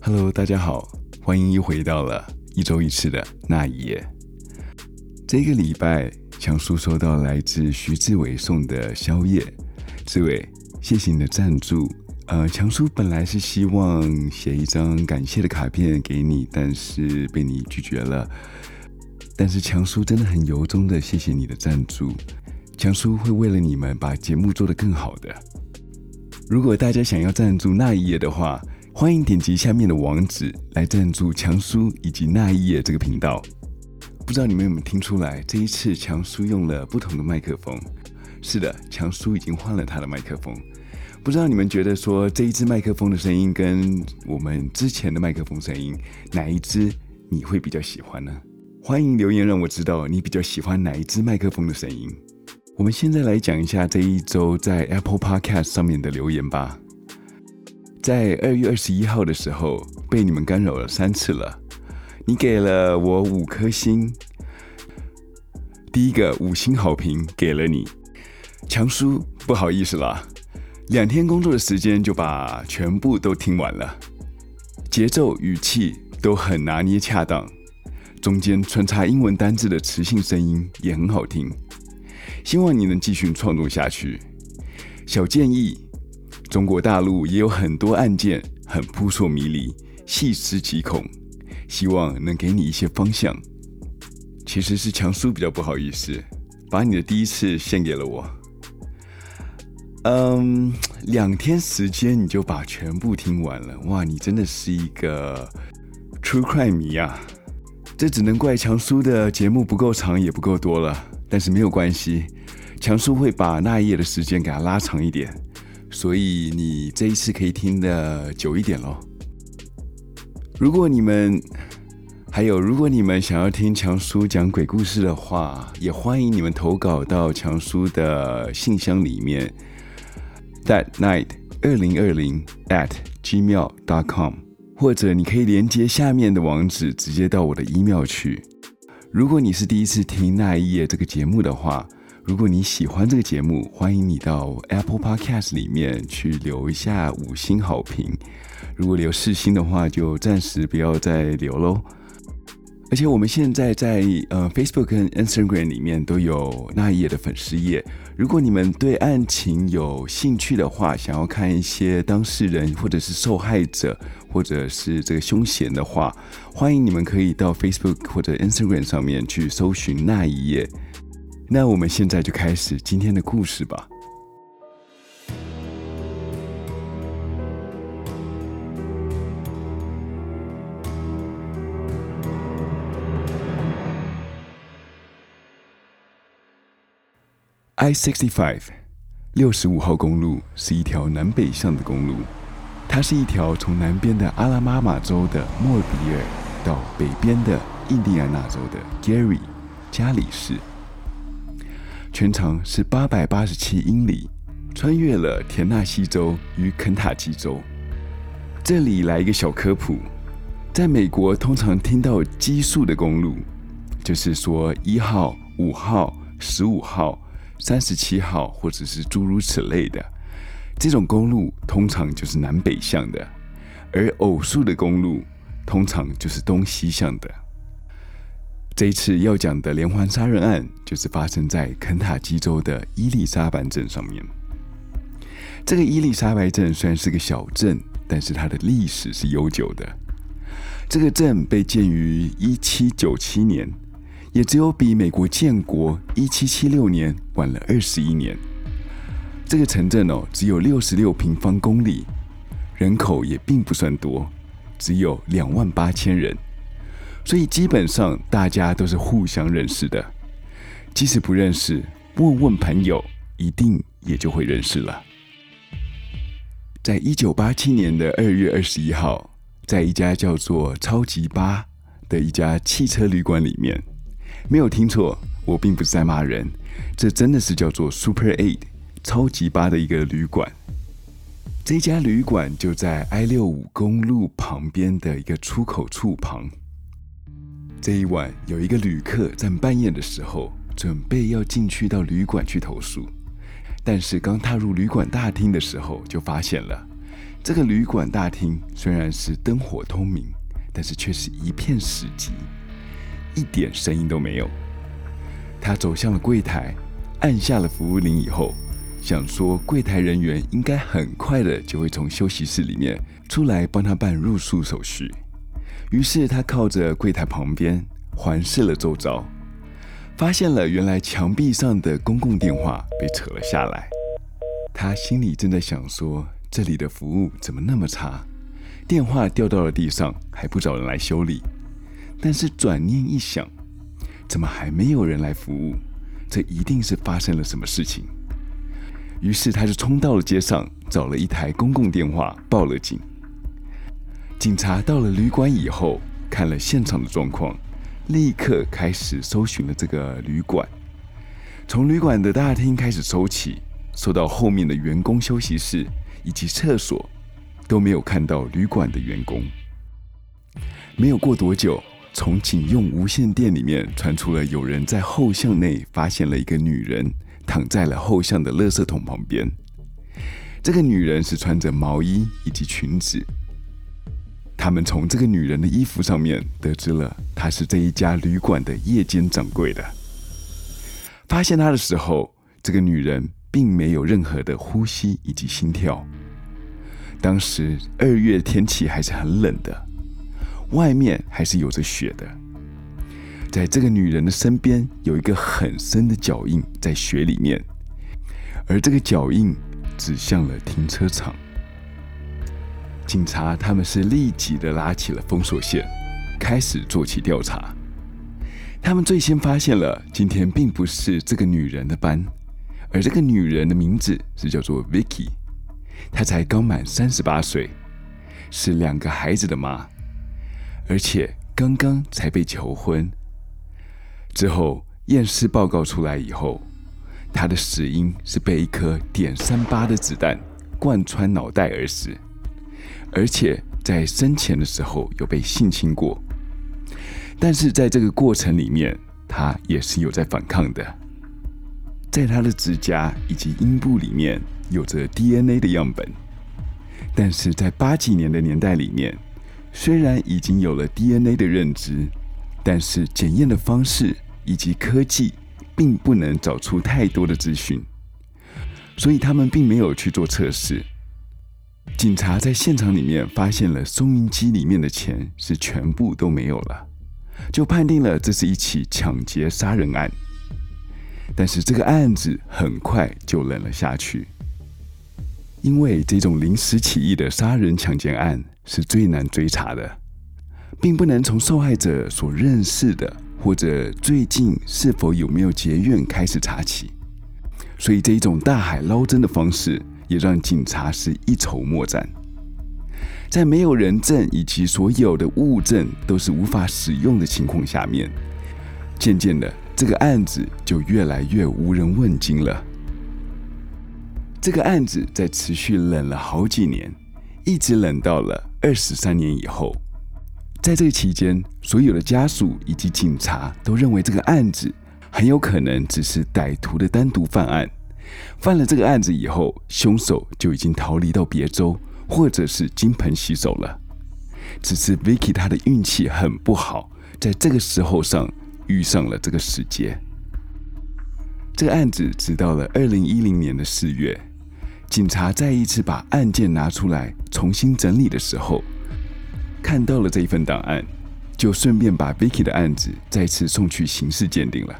Hello，大家好，欢迎又回到了一周一次的那一夜。这个礼拜，强叔收到来自徐志伟送的宵夜，志伟，谢谢你的赞助。呃，强叔本来是希望写一张感谢的卡片给你，但是被你拒绝了。但是强叔真的很由衷的谢谢你的赞助，强叔会为了你们把节目做得更好的。如果大家想要赞助那一夜的话，欢迎点击下面的网址来赞助强叔以及那一夜这个频道。不知道你们有没有听出来，这一次强叔用了不同的麦克风。是的，强叔已经换了他的麦克风。不知道你们觉得说这一支麦克风的声音跟我们之前的麦克风声音哪一支你会比较喜欢呢？欢迎留言让我知道你比较喜欢哪一支麦克风的声音。我们现在来讲一下这一周在 Apple Podcast 上面的留言吧。在二月二十一号的时候，被你们干扰了三次了。你给了我五颗星，第一个五星好评给了你，强叔，不好意思啦，两天工作的时间就把全部都听完了，节奏语气都很拿捏恰当，中间穿插英文单字的磁性声音也很好听，希望你能继续创作下去。小建议。中国大陆也有很多案件很扑朔迷离、细思极恐，希望能给你一些方向。其实是强叔比较不好意思，把你的第一次献给了我。嗯，两天时间你就把全部听完了，哇，你真的是一个 true crime 迷啊！这只能怪强叔的节目不够长也不够多了，但是没有关系，强叔会把那一夜的时间给它拉长一点。所以你这一次可以听得久一点喽。如果你们还有，如果你们想要听强叔讲鬼故事的话，也欢迎你们投稿到强叔的信箱里面，that night 二零二零 at gmail dot com，或者你可以连接下面的网址，直接到我的 email 去。如果你是第一次听那一夜这个节目的话。如果你喜欢这个节目，欢迎你到 Apple Podcast 里面去留一下五星好评。如果留四星的话，就暂时不要再留喽。而且我们现在在呃 Facebook 跟 Instagram 里面都有那一页的粉丝页。如果你们对案情有兴趣的话，想要看一些当事人或者是受害者，或者是这个凶嫌的话，欢迎你们可以到 Facebook 或者 Instagram 上面去搜寻那一页。那我们现在就开始今天的故事吧。I-65，六十五号公路是一条南北向的公路，它是一条从南边的阿拉巴马州的莫比尔到北边的印第安纳州的 Gary 加里市。全长是八百八十七英里，穿越了田纳西州与肯塔基州。这里来一个小科普，在美国通常听到奇数的公路，就是说一号、五号、十五号、三十七号，或者是诸如此类的。这种公路通常就是南北向的，而偶数的公路通常就是东西向的。这一次要讲的连环杀人案，就是发生在肯塔基州的伊丽莎白镇上面。这个伊丽莎白镇虽然是个小镇，但是它的历史是悠久的。这个镇被建于一七九七年，也只有比美国建国一七七六年晚了二十一年。这个城镇哦，只有六十六平方公里，人口也并不算多，只有两万八千人。所以基本上大家都是互相认识的，即使不认识，问问朋友，一定也就会认识了。在一九八七年的二月二十一号，在一家叫做“超级八”的一家汽车旅馆里面，没有听错，我并不是在骂人，这真的是叫做 Super Eight 超级八的一个旅馆。这家旅馆就在 I 六五公路旁边的一个出口处旁。这一晚，有一个旅客在半夜的时候准备要进去到旅馆去投诉，但是刚踏入旅馆大厅的时候，就发现了这个旅馆大厅虽然是灯火通明，但是却是一片死寂，一点声音都没有。他走向了柜台，按下了服务铃以后，想说柜台人员应该很快的就会从休息室里面出来帮他办入住手续。于是他靠着柜台旁边环视了周遭，发现了原来墙壁上的公共电话被扯了下来。他心里正在想说。这里的服务怎么那么差？电话掉到了地上，还不找人来修理。但是转念一想，怎么还没有人来服务？这一定是发生了什么事情。于是他就冲到了街上，找了一台公共电话，报了警。警察到了旅馆以后，看了现场的状况，立刻开始搜寻了这个旅馆，从旅馆的大厅开始搜起，搜到后面的员工休息室。以及厕所都没有看到旅馆的员工。没有过多久，从警用无线电里面传出了有人在后巷内发现了一个女人躺在了后巷的垃圾桶旁边。这个女人是穿着毛衣以及裙子。他们从这个女人的衣服上面得知了她是这一家旅馆的夜间掌柜的。发现她的时候，这个女人并没有任何的呼吸以及心跳。当时二月天气还是很冷的，外面还是有着雪的。在这个女人的身边有一个很深的脚印在雪里面，而这个脚印指向了停车场。警察他们是立即的拉起了封锁线，开始做起调查。他们最先发现了今天并不是这个女人的班，而这个女人的名字是叫做 Vicky。她才刚满三十八岁，是两个孩子的妈，而且刚刚才被求婚。之后验尸报告出来以后，她的死因是被一颗点三八的子弹贯穿脑袋而死，而且在生前的时候有被性侵过。但是在这个过程里面，他也是有在反抗的，在他的指甲以及阴部里面。有着 DNA 的样本，但是在八几年的年代里面，虽然已经有了 DNA 的认知，但是检验的方式以及科技并不能找出太多的资讯，所以他们并没有去做测试。警察在现场里面发现了收银机里面的钱是全部都没有了，就判定了这是一起抢劫杀人案。但是这个案子很快就冷了下去。因为这种临时起意的杀人抢劫案是最难追查的，并不能从受害者所认识的或者最近是否有没有结怨开始查起，所以这一种大海捞针的方式也让警察是一筹莫展。在没有人证以及所有的物证都是无法使用的情况下面，渐渐的这个案子就越来越无人问津了。这个案子在持续冷了好几年，一直冷到了二十三年以后。在这期间，所有的家属以及警察都认为这个案子很有可能只是歹徒的单独犯案。犯了这个案子以后，凶手就已经逃离到别州，或者是金盆洗手了。只是 Vicky 她的运气很不好，在这个时候上遇上了这个时节。这个案子直到了二零一零年的四月。警察再一次把案件拿出来重新整理的时候，看到了这一份档案，就顺便把 Vicky 的案子再次送去刑事鉴定了。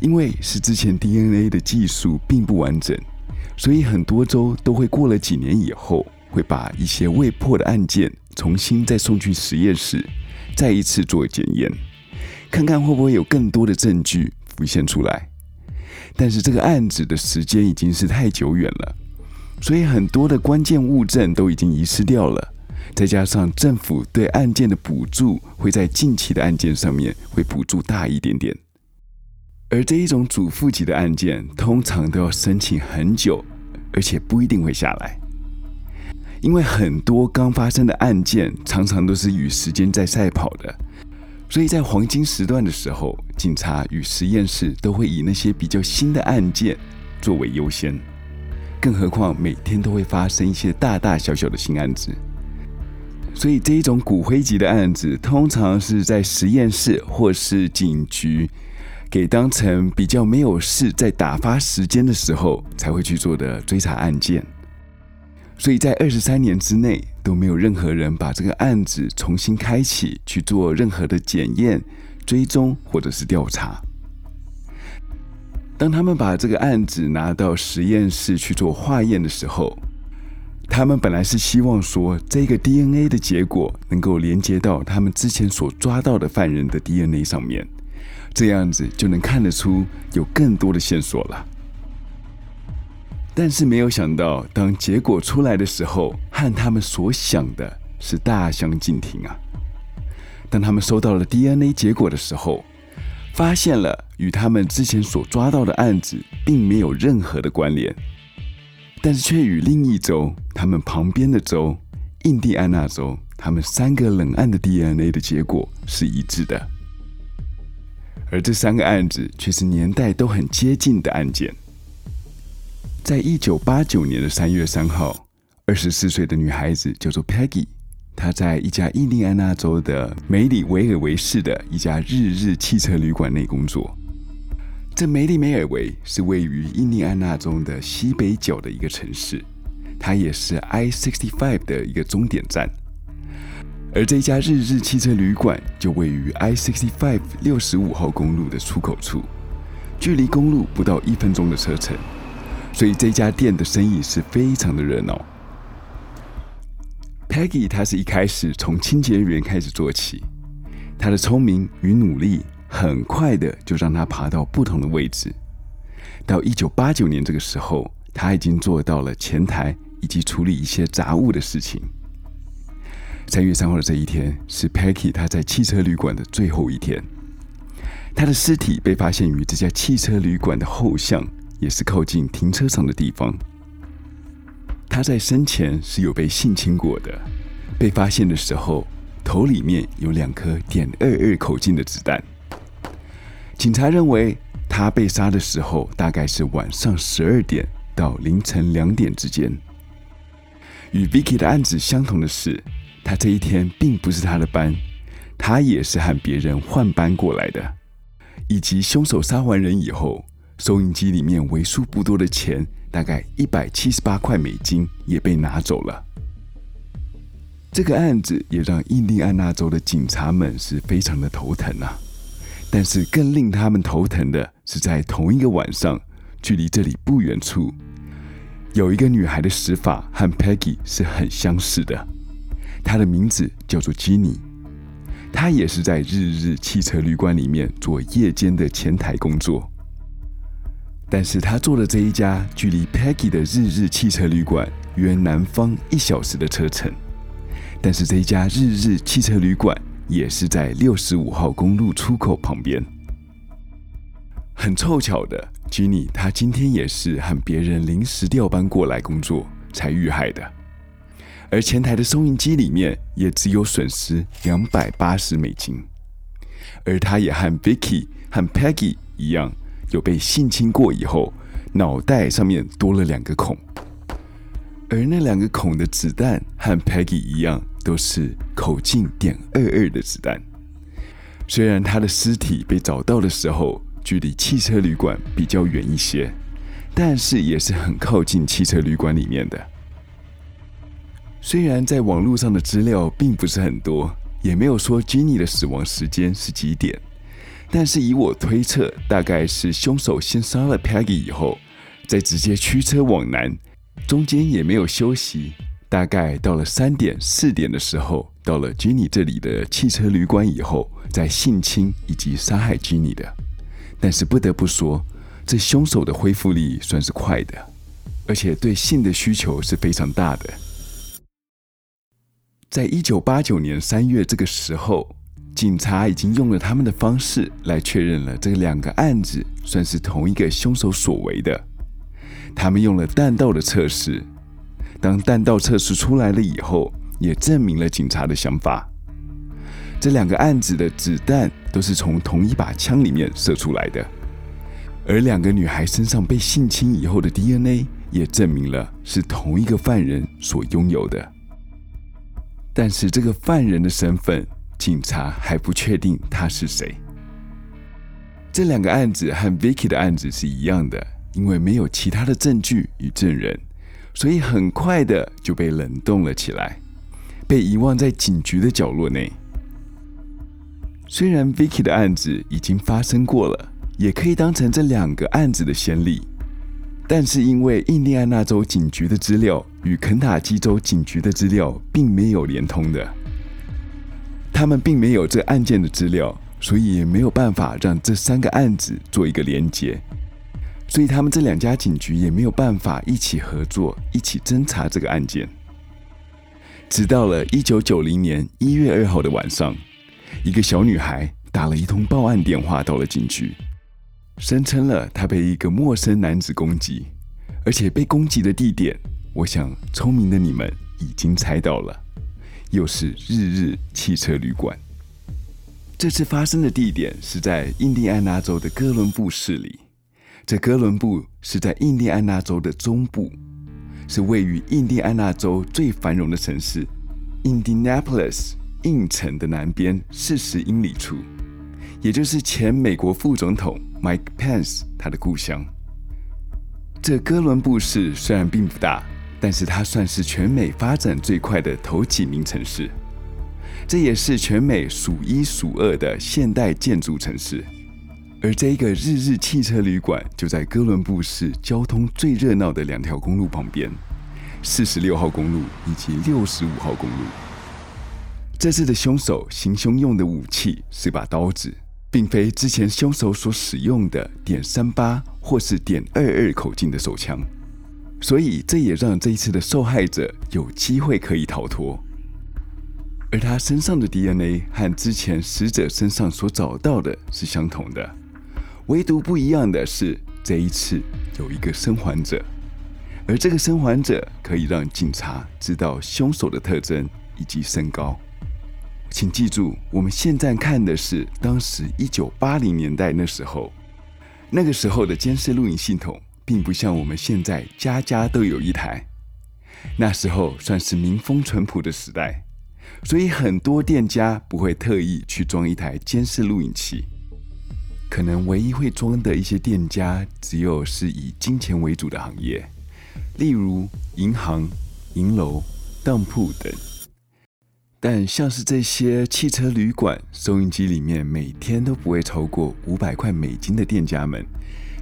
因为是之前 DNA 的技术并不完整，所以很多州都会过了几年以后，会把一些未破的案件重新再送去实验室，再一次做检验，看看会不会有更多的证据浮现出来。但是这个案子的时间已经是太久远了，所以很多的关键物证都已经遗失掉了。再加上政府对案件的补助会在近期的案件上面会补助大一点点，而这一种主妇级的案件通常都要申请很久，而且不一定会下来，因为很多刚发生的案件常常都是与时间在赛跑的。所以在黄金时段的时候，警察与实验室都会以那些比较新的案件作为优先。更何况每天都会发生一些大大小小的新案子。所以这一种骨灰级的案子，通常是在实验室或是警局，给当成比较没有事在打发时间的时候才会去做的追查案件。所以在二十三年之内都没有任何人把这个案子重新开启去做任何的检验、追踪或者是调查。当他们把这个案子拿到实验室去做化验的时候，他们本来是希望说，这个 DNA 的结果能够连接到他们之前所抓到的犯人的 DNA 上面，这样子就能看得出有更多的线索了。但是没有想到，当结果出来的时候，和他们所想的是大相径庭啊！当他们收到了 DNA 结果的时候，发现了与他们之前所抓到的案子并没有任何的关联。但是却与另一州，他们旁边的州——印第安纳州，他们三个冷案的 DNA 的结果是一致的。而这三个案子却是年代都很接近的案件。在一九八九年的三月三号，二十四岁的女孩子叫做 Peggy，她在一家印第安纳州的梅里维尔维市的一家日日汽车旅馆内工作。这梅里梅尔维是位于印第安纳州的西北角的一个城市，它也是 I-65 的一个终点站。而这家日日汽车旅馆就位于 I-65 六十五号公路的出口处，距离公路不到一分钟的车程，所以这家店的生意是非常的热闹。Peggy 她是一开始从清洁员开始做起，她的聪明与努力。很快的就让他爬到不同的位置。到一九八九年这个时候，他已经做到了前台以及处理一些杂物的事情。三月三号的这一天是 Peggy 他在汽车旅馆的最后一天。他的尸体被发现于这家汽车旅馆的后巷，也是靠近停车场的地方。他在生前是有被性侵过的。被发现的时候，头里面有两颗点二二口径的子弹。警察认为他被杀的时候大概是晚上十二点到凌晨两点之间。与 Vicky 的案子相同的是，他这一天并不是他的班，他也是和别人换班过来的。以及凶手杀完人以后，收银机里面为数不多的钱，大概一百七十八块美金也被拿走了。这个案子也让印第安纳州的警察们是非常的头疼啊。但是更令他们头疼的是，在同一个晚上，距离这里不远处，有一个女孩的死法和 Peggy 是很相似的。他的名字叫做吉尼，他也是在日日汽车旅馆里面做夜间的前台工作。但是他做的这一家距离 Peggy 的日日汽车旅馆约南方一小时的车程，但是这一家日日汽车旅馆。也是在六十五号公路出口旁边。很凑巧的吉尼他今天也是和别人临时调班过来工作才遇害的。而前台的收银机里面也只有损失两百八十美金。而他也和 Vicky 和 Peggy 一样，有被性侵过以后，脑袋上面多了两个孔。而那两个孔的子弹和 Peggy 一样。都是口径点二二的子弹。虽然他的尸体被找到的时候，距离汽车旅馆比较远一些，但是也是很靠近汽车旅馆里面的。虽然在网络上的资料并不是很多，也没有说 Ginny 的死亡时间是几点，但是以我推测，大概是凶手先杀了 Peggy 以后，再直接驱车往南，中间也没有休息。大概到了三点四点的时候，到了 Ginny 这里的汽车旅馆以后，再性侵以及杀害 Ginny 的。但是不得不说，这凶手的恢复力算是快的，而且对性的需求是非常大的。在一九八九年三月这个时候，警察已经用了他们的方式来确认了这两个案子算是同一个凶手所为的。他们用了弹道的测试。当弹道测试出来了以后，也证明了警察的想法。这两个案子的子弹都是从同一把枪里面射出来的，而两个女孩身上被性侵以后的 DNA 也证明了是同一个犯人所拥有的。但是这个犯人的身份，警察还不确定他是谁。这两个案子和 Vicky 的案子是一样的，因为没有其他的证据与证人，所以很快的就被冷冻了起来，被遗忘在警局的角落内。虽然 Vicky 的案子已经发生过了，也可以当成这两个案子的先例，但是因为印第安纳州警局的资料与肯塔基州警局的资料并没有连通的，他们并没有这案件的资料，所以也没有办法让这三个案子做一个连结，所以他们这两家警局也没有办法一起合作，一起侦查这个案件。直到了一九九零年一月二号的晚上。一个小女孩打了一通报案电话到了警局，声称了他被一个陌生男子攻击，而且被攻击的地点，我想聪明的你们已经猜到了，又是日日汽车旅馆。这次发生的地点是在印第安纳州的哥伦布市里，这哥伦布是在印第安纳州的中部，是位于印第安纳州最繁荣的城市，Indianapolis。印城的南边四十英里处，也就是前美国副总统 Mike Pence 他的故乡。这哥伦布市虽然并不大，但是它算是全美发展最快的头几名城市。这也是全美数一数二的现代建筑城市。而这个日日汽车旅馆就在哥伦布市交通最热闹的两条公路旁边，四十六号公路以及六十五号公路。这次的凶手行凶用的武器是把刀子，并非之前凶手所使用的点三八或是点二二口径的手枪，所以这也让这一次的受害者有机会可以逃脱。而他身上的 DNA 和之前死者身上所找到的是相同的，唯独不一样的是这一次有一个生还者，而这个生还者可以让警察知道凶手的特征以及身高。请记住，我们现在看的是当时一九八零年代那时候，那个时候的监视录影系统，并不像我们现在家家都有一台。那时候算是民风淳朴的时代，所以很多店家不会特意去装一台监视录影器。可能唯一会装的一些店家，只有是以金钱为主的行业，例如银行、银楼、当铺等。但像是这些汽车旅馆、收音机里面每天都不会超过五百块美金的店家们，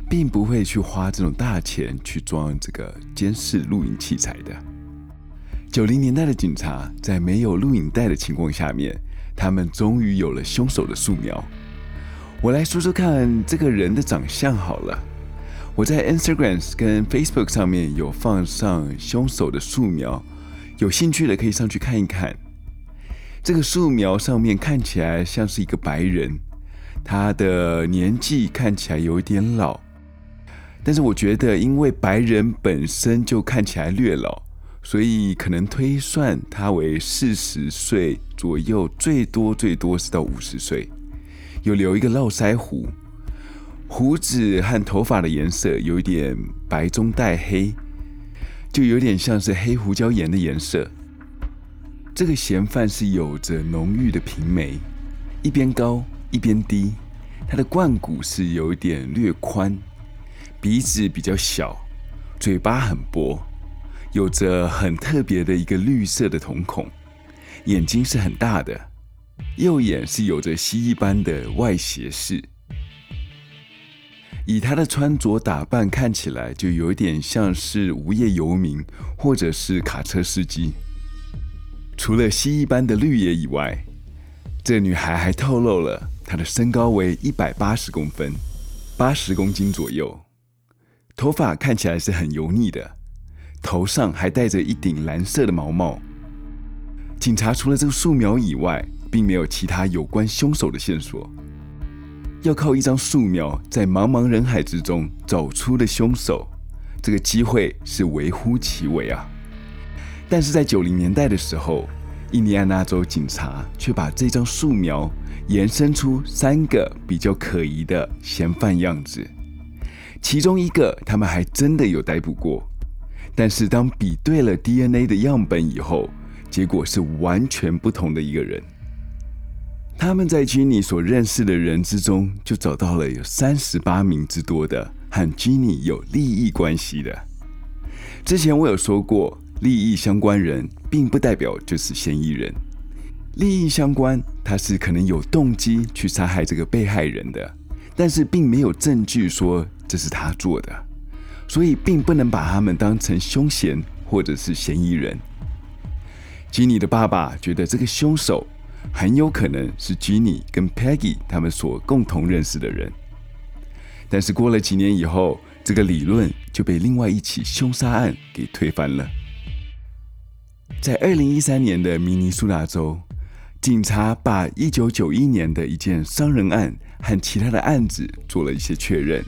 并不会去花这种大钱去装这个监视录影器材的。九零年代的警察在没有录影带的情况下面，他们终于有了凶手的素描。我来说说看这个人的长相好了。我在 Instagram 跟 Facebook 上面有放上凶手的素描，有兴趣的可以上去看一看。这个素描上面看起来像是一个白人，他的年纪看起来有一点老，但是我觉得因为白人本身就看起来略老，所以可能推算他为四十岁左右，最多最多是到五十岁。有留一个络腮胡，胡子和头发的颜色有一点白中带黑，就有点像是黑胡椒盐的颜色。这个嫌犯是有着浓郁的平眉，一边高一边低，他的冠骨是有一点略宽，鼻子比较小，嘴巴很薄，有着很特别的一个绿色的瞳孔，眼睛是很大的，右眼是有着蜥蜴般的外斜视。以他的穿着打扮看起来，就有点像是无业游民或者是卡车司机。除了蜥蜴般的绿野以外，这女孩还透露了她的身高为一百八十公分，八十公斤左右，头发看起来是很油腻的，头上还戴着一顶蓝色的毛帽。警察除了这个素描以外，并没有其他有关凶手的线索。要靠一张素描在茫茫人海之中找出的凶手，这个机会是微乎其微啊。但是在九零年代的时候，印第安纳州警察却把这张素描延伸出三个比较可疑的嫌犯样子，其中一个他们还真的有逮捕过，但是当比对了 DNA 的样本以后，结果是完全不同的一个人。他们在 Ginny 所认识的人之中，就找到了有三十八名之多的和 Ginny 有利益关系的。之前我有说过，利益相关人并不代表就是嫌疑人。利益相关，他是可能有动机去杀害这个被害人的，但是并没有证据说这是他做的，所以并不能把他们当成凶嫌或者是嫌疑人。吉尼的爸爸觉得这个凶手很有可能是吉尼跟 Peggy 他们所共同认识的人，但是过了几年以后，这个理论就被另外一起凶杀案给推翻了。在二零一三年的明尼苏达州。警察把一九九一年的一件伤人案和其他的案子做了一些确认。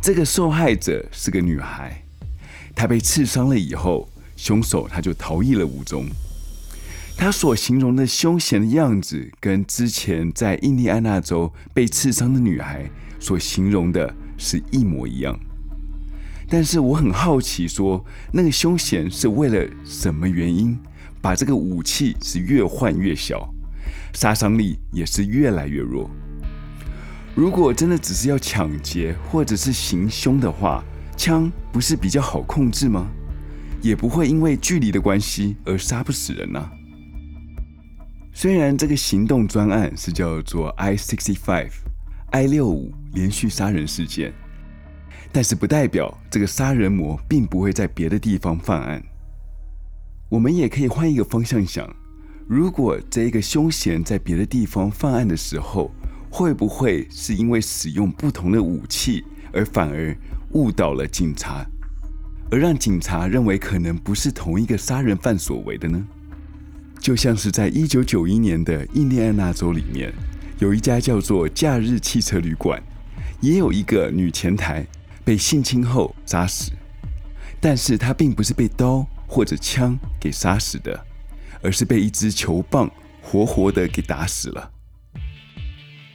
这个受害者是个女孩，她被刺伤了以后，凶手他就逃逸了无踪。他所形容的凶嫌的样子，跟之前在印第安纳州被刺伤的女孩所形容的是一模一样。但是我很好奇说，那个凶嫌是为了什么原因？把这个武器是越换越小，杀伤力也是越来越弱。如果真的只是要抢劫或者是行凶的话，枪不是比较好控制吗？也不会因为距离的关系而杀不死人啊。虽然这个行动专案是叫做 I sixty five I 六五连续杀人事件，但是不代表这个杀人魔并不会在别的地方犯案。我们也可以换一个方向想：如果这一个凶嫌在别的地方犯案的时候，会不会是因为使用不同的武器，而反而误导了警察，而让警察认为可能不是同一个杀人犯所为的呢？就像是在一九九一年的印第安纳州里面，有一家叫做“假日汽车旅馆”，也有一个女前台被性侵后杀死，但是他并不是被刀。或者枪给杀死的，而是被一支球棒活活的给打死了。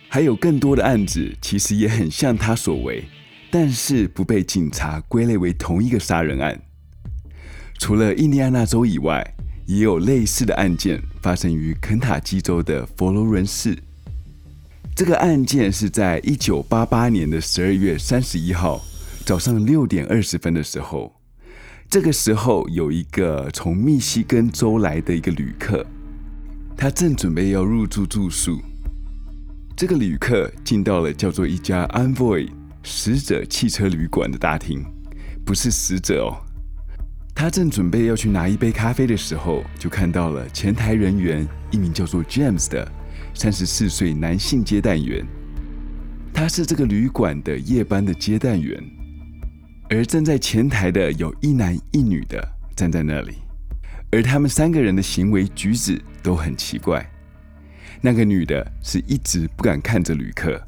还有更多的案子，其实也很像他所为，但是不被警察归类为同一个杀人案。除了印第安纳州以外，也有类似的案件发生于肯塔基州的佛罗伦斯。这个案件是在一九八八年的十二月三十一号早上六点二十分的时候。这个时候，有一个从密西根州来的一个旅客，他正准备要入住住宿。这个旅客进到了叫做一家 Envoy 使者汽车旅馆的大厅，不是死者哦。他正准备要去拿一杯咖啡的时候，就看到了前台人员一名叫做 James 的三十四岁男性接待员，他是这个旅馆的夜班的接待员。而站在前台的有一男一女的站在那里，而他们三个人的行为举止都很奇怪。那个女的是一直不敢看着旅客，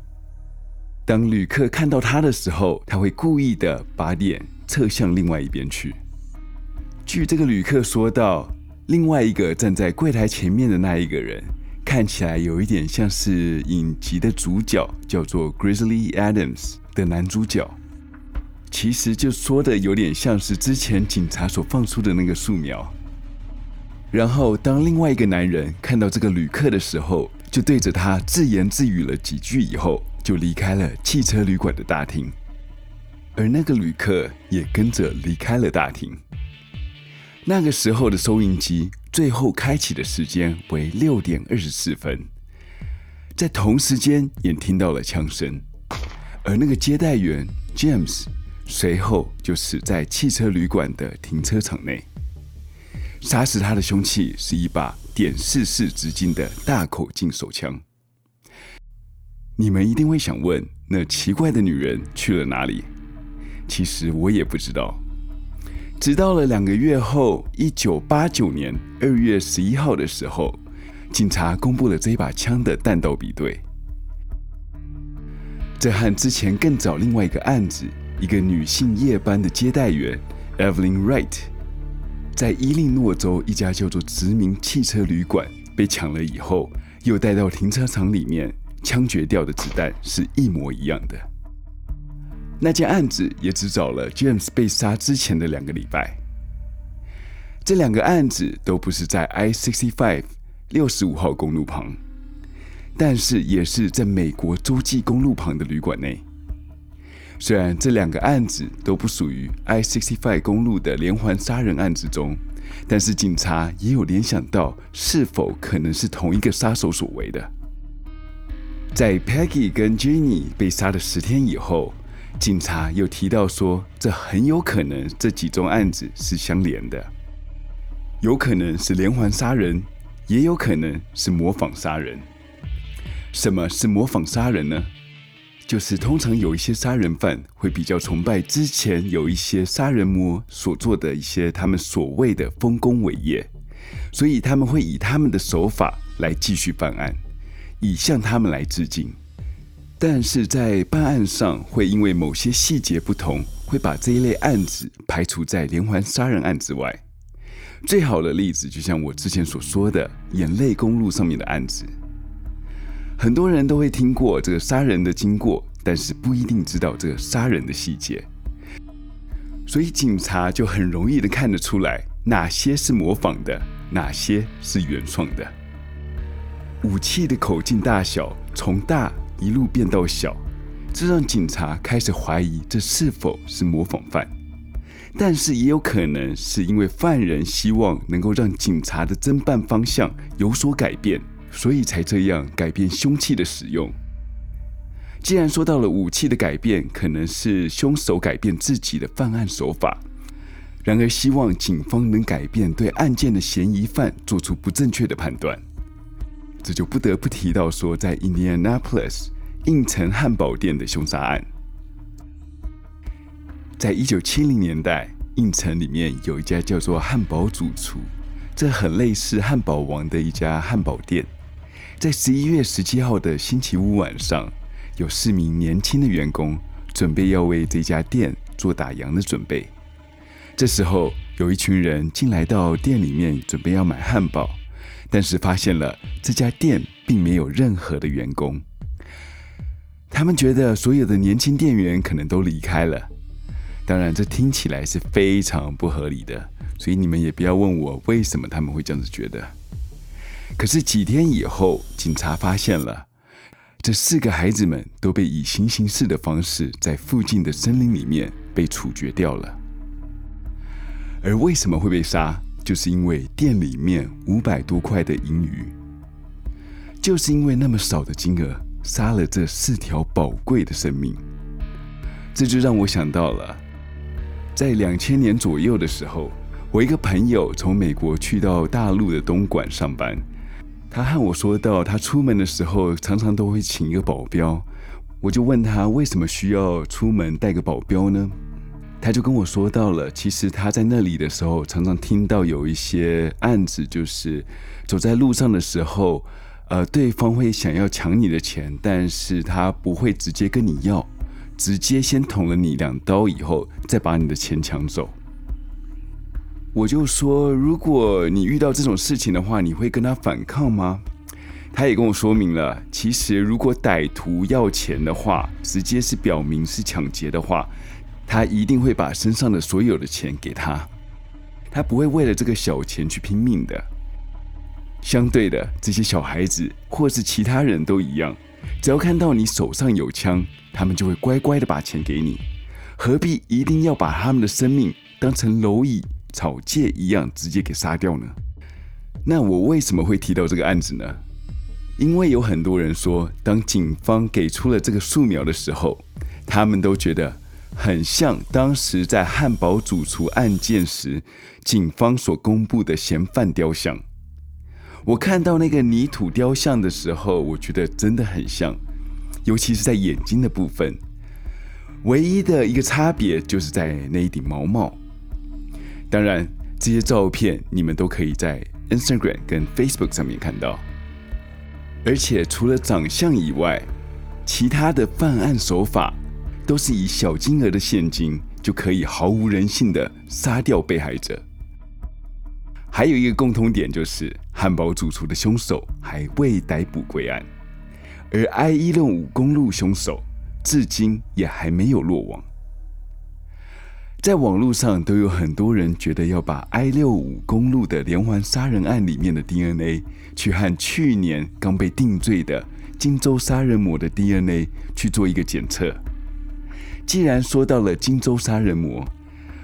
当旅客看到她的时候，她会故意的把脸侧向另外一边去。据这个旅客说道，另外一个站在柜台前面的那一个人，看起来有一点像是影集的主角，叫做 Grizzly Adams 的男主角。其实就说的有点像是之前警察所放出的那个素描。然后当另外一个男人看到这个旅客的时候，就对着他自言自语了几句，以后就离开了汽车旅馆的大厅，而那个旅客也跟着离开了大厅。那个时候的收音机最后开启的时间为六点二十四分，在同时间也听到了枪声，而那个接待员 James。随后就死在汽车旅馆的停车场内。杀死他的凶器是一把点四四直径的大口径手枪。你们一定会想问，那奇怪的女人去了哪里？其实我也不知道。直到了两个月后，一九八九年二月十一号的时候，警察公布了这把枪的弹道比对。这和之前更早另外一个案子。一个女性夜班的接待员 Evelyn Wright，在伊利诺州一家叫做殖民汽车旅馆被抢了以后，又带到停车场里面枪决掉的子弹是一模一样的。那件案子也只找了 James 被杀之前的两个礼拜。这两个案子都不是在 I-65 六十五号公路旁，但是也是在美国洲际公路旁的旅馆内。虽然这两个案子都不属于 I-65 公路的连环杀人案之中，但是警察也有联想到是否可能是同一个杀手所为的。在 Peggy 跟 Jenny 被杀的十天以后，警察又提到说，这很有可能这几宗案子是相连的，有可能是连环杀人，也有可能是模仿杀人。什么是模仿杀人呢？就是通常有一些杀人犯会比较崇拜之前有一些杀人魔所做的一些他们所谓的丰功伟业，所以他们会以他们的手法来继续犯案，以向他们来致敬。但是在办案上会因为某些细节不同，会把这一类案子排除在连环杀人案之外。最好的例子就像我之前所说的眼泪公路上面的案子。很多人都会听过这个杀人的经过，但是不一定知道这个杀人的细节，所以警察就很容易的看得出来哪些是模仿的，哪些是原创的。武器的口径大小从大一路变到小，这让警察开始怀疑这是否是模仿犯，但是也有可能是因为犯人希望能够让警察的侦办方向有所改变。所以才这样改变凶器的使用。既然说到了武器的改变，可能是凶手改变自己的犯案手法，然而希望警方能改变对案件的嫌疑犯做出不正确的判断，这就不得不提到说，在 Indianapolis 印城汉堡店的凶杀案，在一九七零年代，印城里面有一家叫做汉堡主厨，这很类似汉堡王的一家汉堡店。在十一月十七号的星期五晚上，有四名年轻的员工准备要为这家店做打烊的准备。这时候，有一群人进来到店里面，准备要买汉堡，但是发现了这家店并没有任何的员工。他们觉得所有的年轻店员可能都离开了。当然，这听起来是非常不合理的，所以你们也不要问我为什么他们会这样子觉得。可是几天以后，警察发现了这四个孩子们都被以行刑式的方式在附近的森林里面被处决掉了。而为什么会被杀？就是因为店里面五百多块的银鱼，就是因为那么少的金额杀了这四条宝贵的生命。这就让我想到了，在两千年左右的时候，我一个朋友从美国去到大陆的东莞上班。他和我说到，他出门的时候常常都会请一个保镖。我就问他为什么需要出门带个保镖呢？他就跟我说到了，其实他在那里的时候，常常听到有一些案子，就是走在路上的时候，呃，对方会想要抢你的钱，但是他不会直接跟你要，直接先捅了你两刀以后，再把你的钱抢走。我就说，如果你遇到这种事情的话，你会跟他反抗吗？他也跟我说明了，其实如果歹徒要钱的话，直接是表明是抢劫的话，他一定会把身上的所有的钱给他，他不会为了这个小钱去拼命的。相对的，这些小孩子或是其他人都一样，只要看到你手上有枪，他们就会乖乖的把钱给你，何必一定要把他们的生命当成蝼蚁？草芥一样直接给杀掉呢？那我为什么会提到这个案子呢？因为有很多人说，当警方给出了这个素描的时候，他们都觉得很像当时在汉堡主厨案件时，警方所公布的嫌犯雕像。我看到那个泥土雕像的时候，我觉得真的很像，尤其是在眼睛的部分，唯一的一个差别就是在那一顶毛帽。当然，这些照片你们都可以在 Instagram 跟 Facebook 上面看到。而且除了长相以外，其他的犯案手法都是以小金额的现金就可以毫无人性的杀掉被害者。还有一个共通点就是，汉堡主厨的凶手还未逮捕归案，而 I 一六五公路凶手至今也还没有落网。在网络上都有很多人觉得要把 I 六五公路的连环杀人案里面的 DNA 去和去年刚被定罪的荆州杀人魔的 DNA 去做一个检测。既然说到了荆州杀人魔，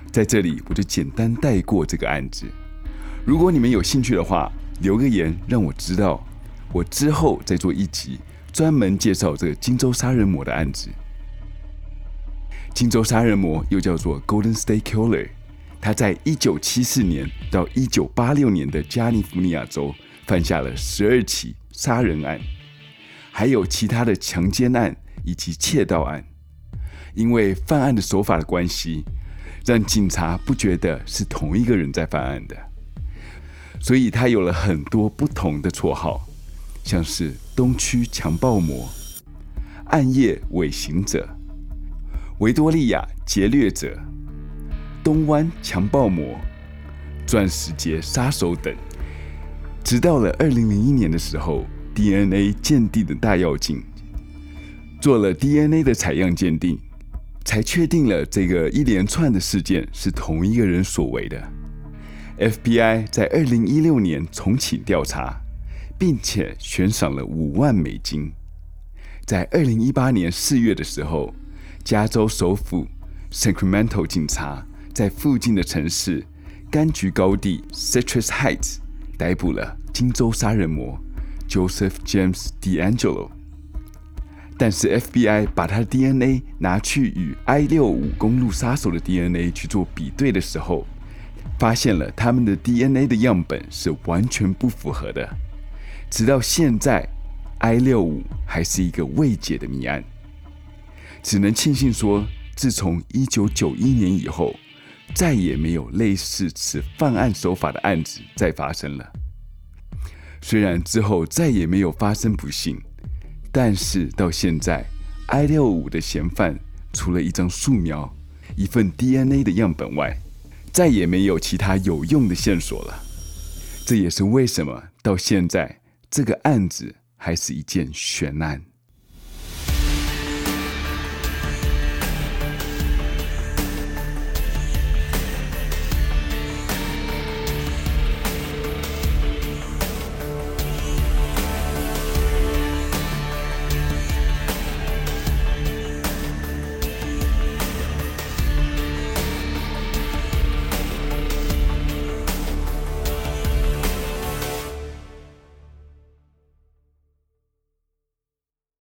在这里我就简单带过这个案子。如果你们有兴趣的话，留个言让我知道，我之后再做一集专门介绍这个荆州杀人魔的案子。金州杀人魔又叫做 Golden State Killer，他在一九七四年到一九八六年的加利福尼亚州犯下了十二起杀人案，还有其他的强奸案以及窃盗案。因为犯案的手法的关系，让警察不觉得是同一个人在犯案的，所以他有了很多不同的绰号，像是东区强暴魔、暗夜尾行者。维多利亚劫掠者、东湾强暴魔、钻石节杀手等，直到了二零零一年的时候，DNA 鉴定的大跃进，做了 DNA 的采样鉴定，才确定了这个一连串的事件是同一个人所为的。FBI 在二零一六年重启调查，并且悬赏了五万美金。在二零一八年四月的时候。加州首府 Sacramento 警察在附近的城市柑橘高地 Citrus Heights 逮捕了金州杀人魔 Joseph James DeAngelo，但是 FBI 把他的 DNA 拿去与 I 六五公路杀手的 DNA 去做比对的时候，发现了他们的 DNA 的样本是完全不符合的。直到现在，I 六五还是一个未解的谜案。只能庆幸说，自从一九九一年以后，再也没有类似此犯案手法的案子再发生了。虽然之后再也没有发生不幸，但是到现在，I 六五的嫌犯除了一张素描、一份 DNA 的样本外，再也没有其他有用的线索了。这也是为什么到现在这个案子还是一件悬案。